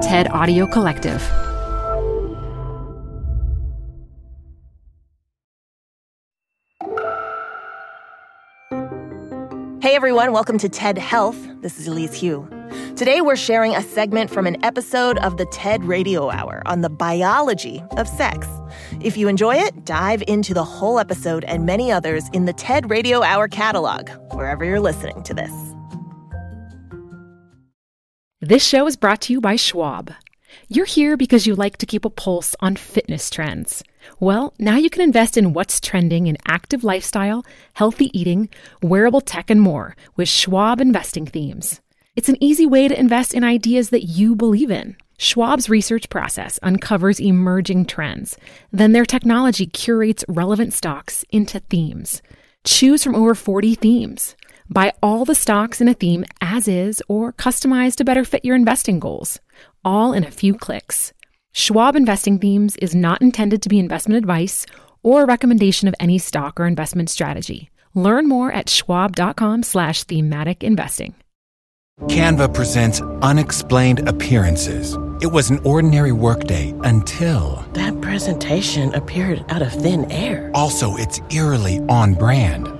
TED Audio Collective. Hey everyone, welcome to TED Health. This is Elise Hu. Today we're sharing a segment from an episode of the TED Radio Hour on the biology of sex. If you enjoy it, dive into the whole episode and many others in the TED Radio Hour catalog, wherever you're listening to this. This show is brought to you by Schwab. You're here because you like to keep a pulse on fitness trends. Well, now you can invest in what's trending in active lifestyle, healthy eating, wearable tech, and more with Schwab investing themes. It's an easy way to invest in ideas that you believe in. Schwab's research process uncovers emerging trends. Then their technology curates relevant stocks into themes. Choose from over 40 themes. Buy all the stocks in a theme as is or customize to better fit your investing goals, all in a few clicks. Schwab Investing Themes is not intended to be investment advice or a recommendation of any stock or investment strategy. Learn more at schwab.com slash thematic investing. Canva presents Unexplained Appearances. It was an ordinary workday until. That presentation appeared out of thin air. Also, it's eerily on brand.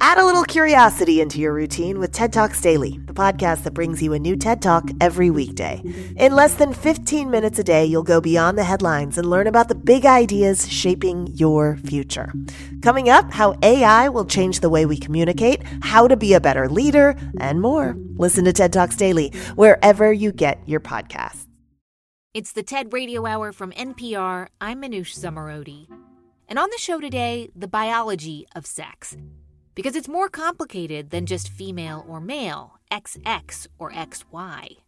Add a little curiosity into your routine with TED Talks Daily, the podcast that brings you a new TED Talk every weekday. In less than 15 minutes a day, you'll go beyond the headlines and learn about the big ideas shaping your future. Coming up, how AI will change the way we communicate, how to be a better leader, and more. Listen to TED Talks Daily wherever you get your podcasts. It's the TED Radio Hour from NPR. I'm Manoush Zomorodi. And on the show today, the biology of sex because it's more complicated than mm. just female or male, XX or XY.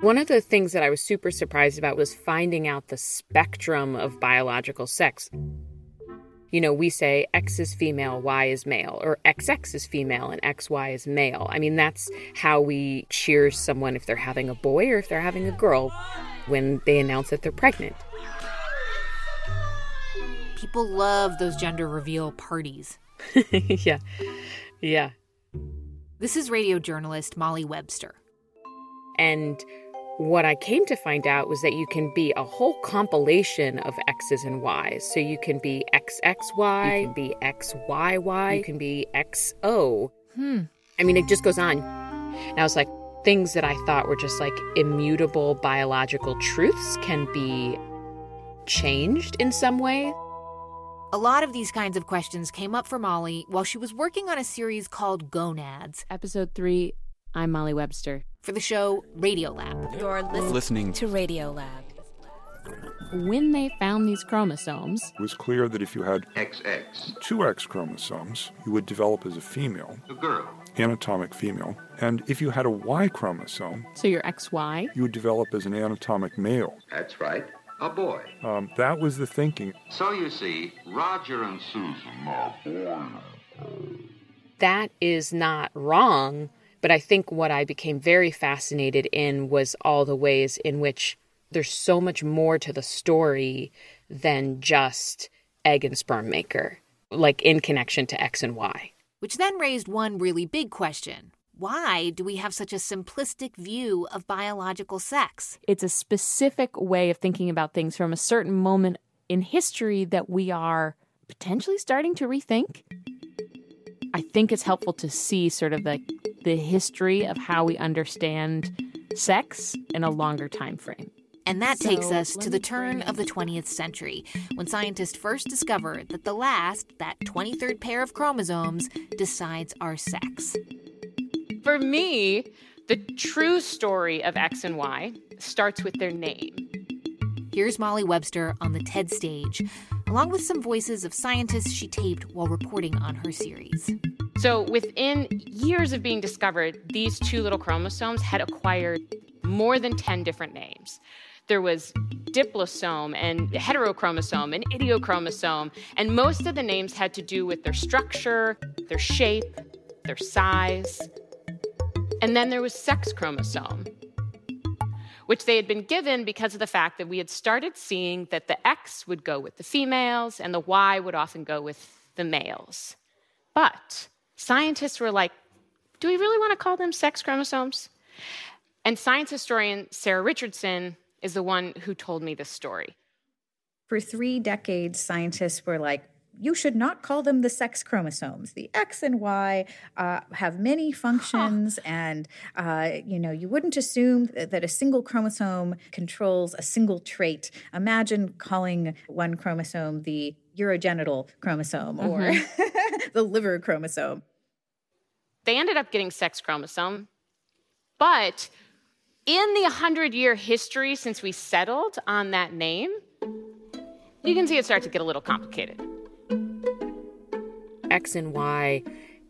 One of the things that I was super surprised about was finding out the spectrum of biological sex. You know, we say X is female, Y is male, or XX is female and XY is male. I mean, that's how we cheer someone if they're having a boy or if they're having a girl when they announce that they're pregnant. People love those gender reveal parties. yeah. Yeah. This is radio journalist Molly Webster. And what I came to find out was that you can be a whole compilation of X's and Y's. So you can be XXY, you can be XYY, you can be XO. Hmm. I mean, it just goes on. And I was like, things that I thought were just like immutable biological truths can be changed in some way. A lot of these kinds of questions came up for Molly while she was working on a series called Gonads. Episode 3 I'm Molly Webster. For the show Radiolab. You're listening, listening to Radiolab. When they found these chromosomes, it was clear that if you had XX, two X chromosomes, you would develop as a female, a girl, anatomic female. And if you had a Y chromosome, so you're XY, you would develop as an anatomic male. That's right a boy. Um, that was the thinking. So you see, Roger and Susan are boys. That is not wrong, but I think what I became very fascinated in was all the ways in which there's so much more to the story than just egg and sperm maker, like in connection to X and Y. Which then raised one really big question why do we have such a simplistic view of biological sex? It's a specific way of thinking about things from a certain moment in history that we are potentially starting to rethink. I think it's helpful to see sort of the the history of how we understand sex in a longer time frame. And that So, takes us to the turn of the 20th century, when scientists first discovered that the last, that 23rd pair of chromosomes, decides our sex. For me, the true story of X and Y starts with their name. Here's Molly Webster on the TED stage, along with some voices of scientists she taped while reporting on her series. So, within years of being discovered, these two little chromosomes had acquired more than 10 different names. There was diplosome and heterochromosome and idiochromosome, and most of the names had to do with their structure, their shape, their size. And then there was sex chromosome, which they had been given because of the fact that we had started seeing that the X would go with the females and the Y would often go with the males. But scientists were like, do we really want to call them sex chromosomes? And science historian Sarah Richardson is the one who told me this story. For three decades, scientists were like, you should not call them the sex chromosomes. The X and Y uh, have many functions, and uh, you know you wouldn't assume that, a single chromosome controls a single trait. Imagine calling one chromosome the urogenital chromosome or the liver chromosome. They ended up getting sex chromosome, but in the 100 year history since we settled on that name, you can see it start to get a little complicated. X and Y,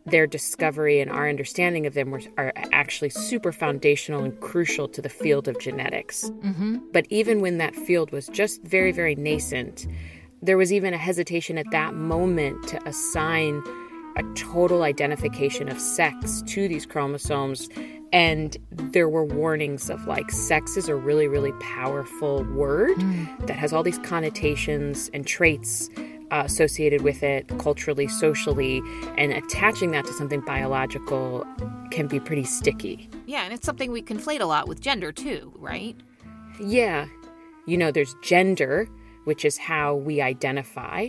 their discovery and our understanding of them were, are actually super foundational and crucial to the field of genetics. Mm-hmm. But even when that field was just very, very nascent, there was even a hesitation at that moment to assign a total identification of sex to these chromosomes. And there were warnings of like, sex is a really, really powerful word that has all these connotations and traits uh, associated with it culturally, socially, and attaching that to something biological can be pretty sticky. Yeah, and it's something we conflate a lot with gender too, right? Yeah. You know, there's gender, which is how we identify,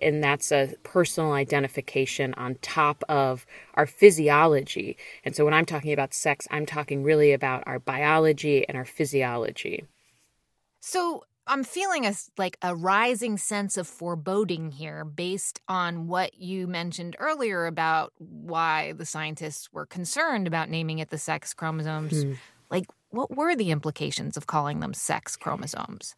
and that's a personal identification on top of our physiology. And so when I'm talking about sex, I'm talking really about our biology and our physiology. So I'm feeling a like a rising sense of foreboding here based on what you mentioned earlier about why the scientists were concerned about naming it the sex chromosomes. Hmm. Like what were the implications of calling them sex chromosomes?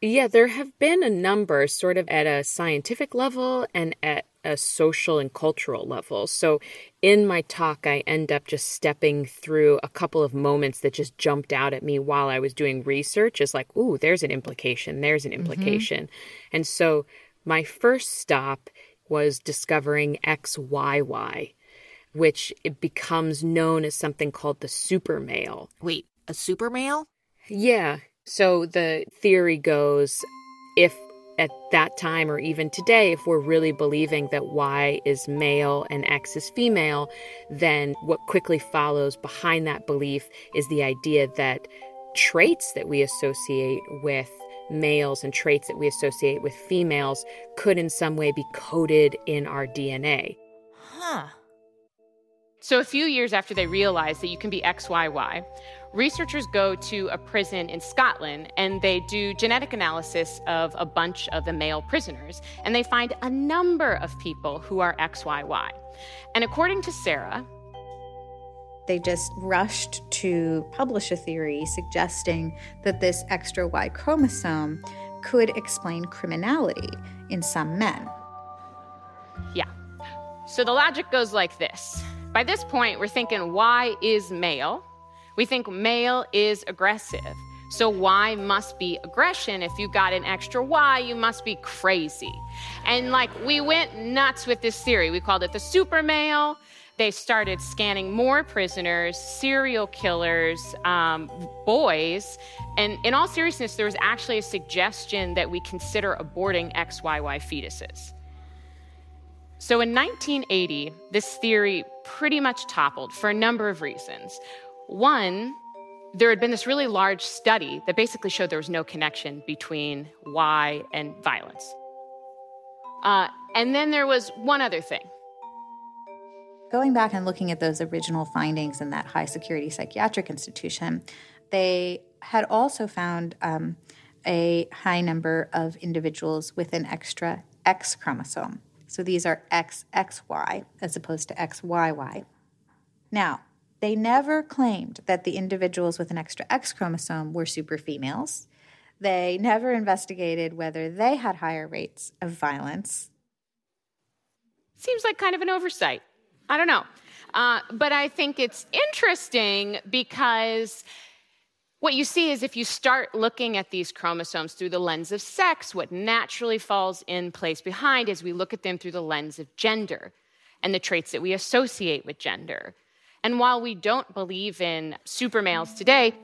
Yeah, there have been a number sort of at a scientific level and at a social and cultural level. So in my talk, I end up just stepping through a couple of moments that just jumped out at me while I was doing research. Is like, ooh, there's an implication, there's an mm-hmm. implication. And so my first stop was discovering XYY, which it becomes known as something called the super male. Wait, a super male? Yeah. So the theory goes if at that time or even today, if we're really believing that Y is male and X is female, then what quickly follows behind that belief is the idea that traits that we associate with males and traits that we associate with females could in some way be coded in our DNA. Huh. So, a few years after they realized that you can be XYY, researchers go to a prison in Scotland and they do genetic analysis of a bunch of the male prisoners, and they find a number of people who are XYY. And according to Sarah, They just rushed to publish a theory suggesting that this extra Y chromosome could explain criminality in some men. yeah. So the logic goes like this. By this point, we're thinking Y is male. We think male is aggressive. So Y must be aggression. If you got an extra Y, you must be crazy. And like we went nuts with this theory. We called it the super male. They started scanning more prisoners, serial killers, um, boys. And in all seriousness, there was actually a suggestion that we consider aborting XYY fetuses. So in 1980, this theory pretty much toppled for a number of reasons. One, there had been this really large study that basically showed there was no connection between Y and violence. Uh, and then there was one other thing. Going back and looking at those original findings in that high security psychiatric institution, they had also found um, a high number of individuals with an extra X chromosome. So these are XXY as opposed to XYY. Now, they never claimed that the individuals with an extra X chromosome were super females. They never investigated whether they had higher rates of violence. Seems like kind of an oversight. I don't know. Uh, but I think it's interesting because what you see is if you start looking at these chromosomes through the lens of sex, what naturally falls in place behind is we look at them through the lens of gender and the traits that we associate with gender. And while we don't believe in super males today,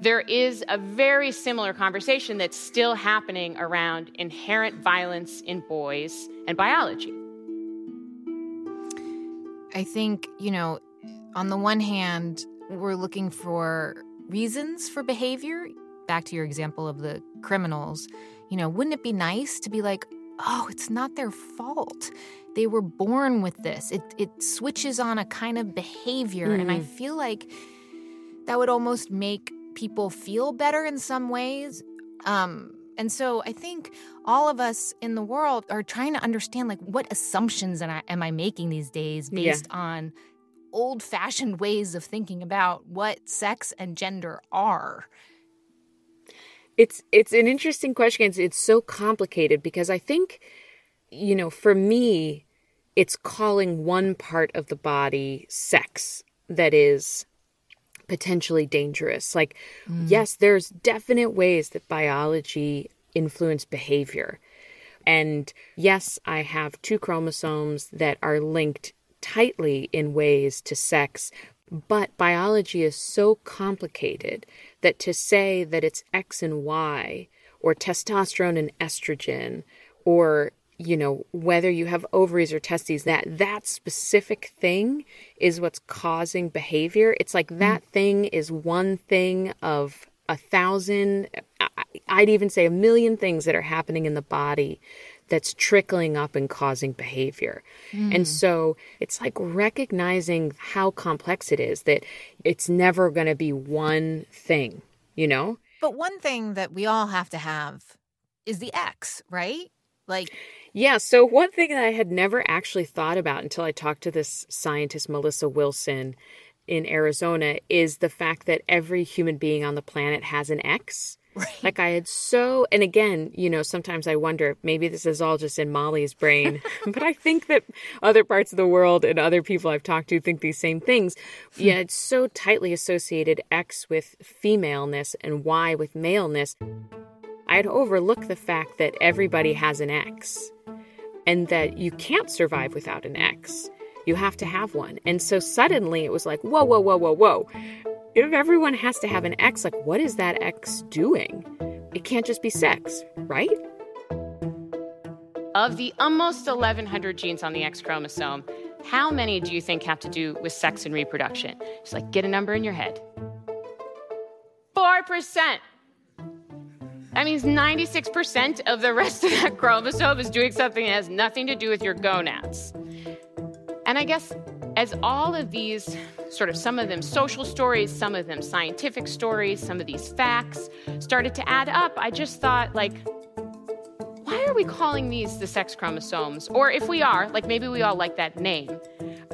there is a very similar conversation that's still happening around inherent violence in boys and biology. I think, you know, on the one hand, we're looking for reasons for behavior. Back to your example of the criminals, you know, wouldn't it be nice to be like, oh, it's not their fault? They were born with this. It, it switches on a kind of behavior. Mm-hmm. And I mm-hmm. feel like that would almost make people feel better in some ways. Um, and so I think all of us in the world are trying to understand like what assumptions am I, am I making these days based yeah. on old fashioned ways of thinking about what sex and gender are. It's it's an interesting question. It's, it's so complicated because I think, you know, for me, it's calling one part of the body sex that is potentially dangerous. Like, mm. yes, there's definite ways that biology influence behavior. And yes, I have two chromosomes that are linked tightly in ways to sex, but biology is so complicated that to say that it's X and Y, or testosterone and estrogen, or you know whether you have ovaries or testes that that specific thing is what's causing behavior it's like that mm. thing is one thing of a thousand i'd even say a million things that are happening in the body that's trickling up and causing behavior. Mm. And so it's like recognizing how complex it is that it's never going to be one thing, you know? But one thing that we all have to have is the X, right? Like, yeah. So, one thing that I had never actually thought about until I talked to this scientist, Melissa Wilson, in Arizona, is the fact that every human being on the planet has an X. Right. Like I had so, and again, you know, sometimes I wonder maybe this is all just in Molly's brain, but I think that other parts of the world and other people I've talked to think these same things. Hmm. yeah, it's so tightly associated X with femaleness and Y with maleness. I'd overlook the fact that everybody has an X and that you can't survive without an X. You have to have one. And so suddenly it was like, whoa, whoa, whoa, whoa, whoa. If everyone has to have an X, like, what is that X doing? It can't just be sex, right? Of the almost 1,100 genes on the X chromosome, how many do you think have to do with sex and reproduction? Just like get a number in your head. 4%. That means 96% of the rest of that chromosome is doing something that has nothing to do with your gonads. And I guess as all of these sort of some of them social stories, some of them scientific stories, some of these facts started to add up, I just thought, like, why are we calling these the sex chromosomes? Or if we are, like maybe we all like that name,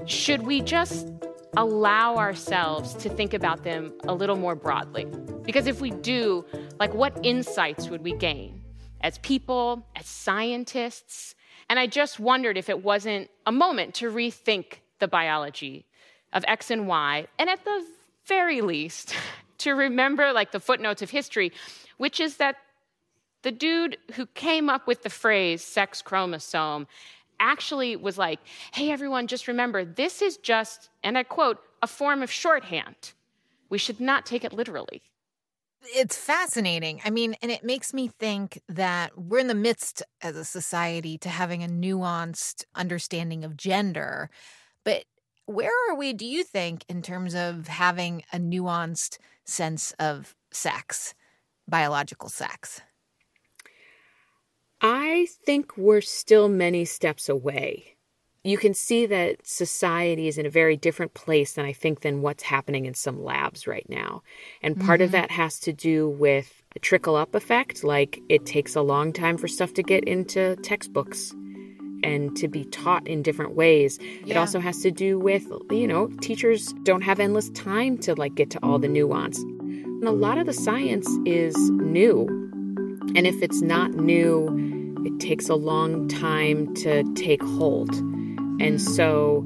should we just allow ourselves to think about them a little more broadly? Because if we do, like, what insights would we gain as people, as scientists? And I just wondered if it wasn't a moment to rethink the biology of X and Y, and at the very least, to remember like the footnotes of history, which is that the dude who came up with the phrase sex chromosome actually was like, hey, everyone, just remember this is just, and I quote, a form of shorthand. We should not take it literally. It's fascinating. I mean, and it makes me think that we're in the midst as a society to having a nuanced understanding of gender. But where are we, do you think, in terms of having a nuanced sense of sex, biological sex? I think we're still many steps away. you can see that society is in a very different place than I think than what's happening in some labs right now. And part mm-hmm. of that has to do with the trickle up effect, like it takes a long time for stuff to get into textbooks and to be taught in different ways. Yeah. It also has to do with, you know, teachers don't have endless time to like get to all the nuance. And a lot of the science is new. And if it's not new, it takes a long time to take hold. And so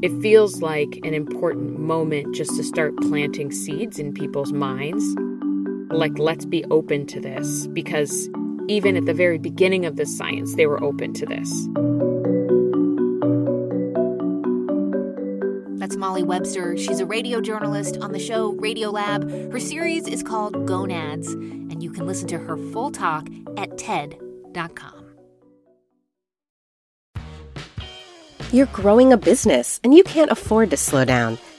it feels like an important moment just to start planting seeds in people's minds. Like, let's be open to this because even at the very beginning of this science, they were open to this. That's Molly Webster. She's a radio journalist on the show Radiolab. Her series is called Gonads, and you can listen to her full talk at TED.com. You're growing a business, and you can't afford to slow down.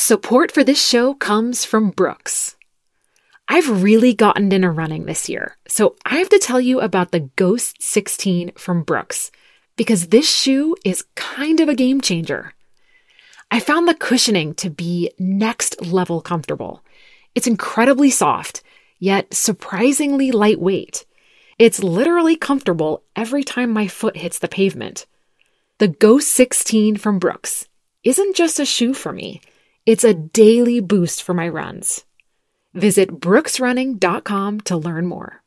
Support for this show comes from Brooks. I've really gotten into running this year, so I have to tell you about the Ghost 16 from Brooks because this shoe is kind of a game changer. I found the cushioning to be next level comfortable. It's incredibly soft, yet surprisingly lightweight. It's literally comfortable every time my foot hits the pavement. The Ghost 16 from Brooks isn't just a shoe for me. It's a daily boost for my runs. Visit brooksrunning.com to learn more.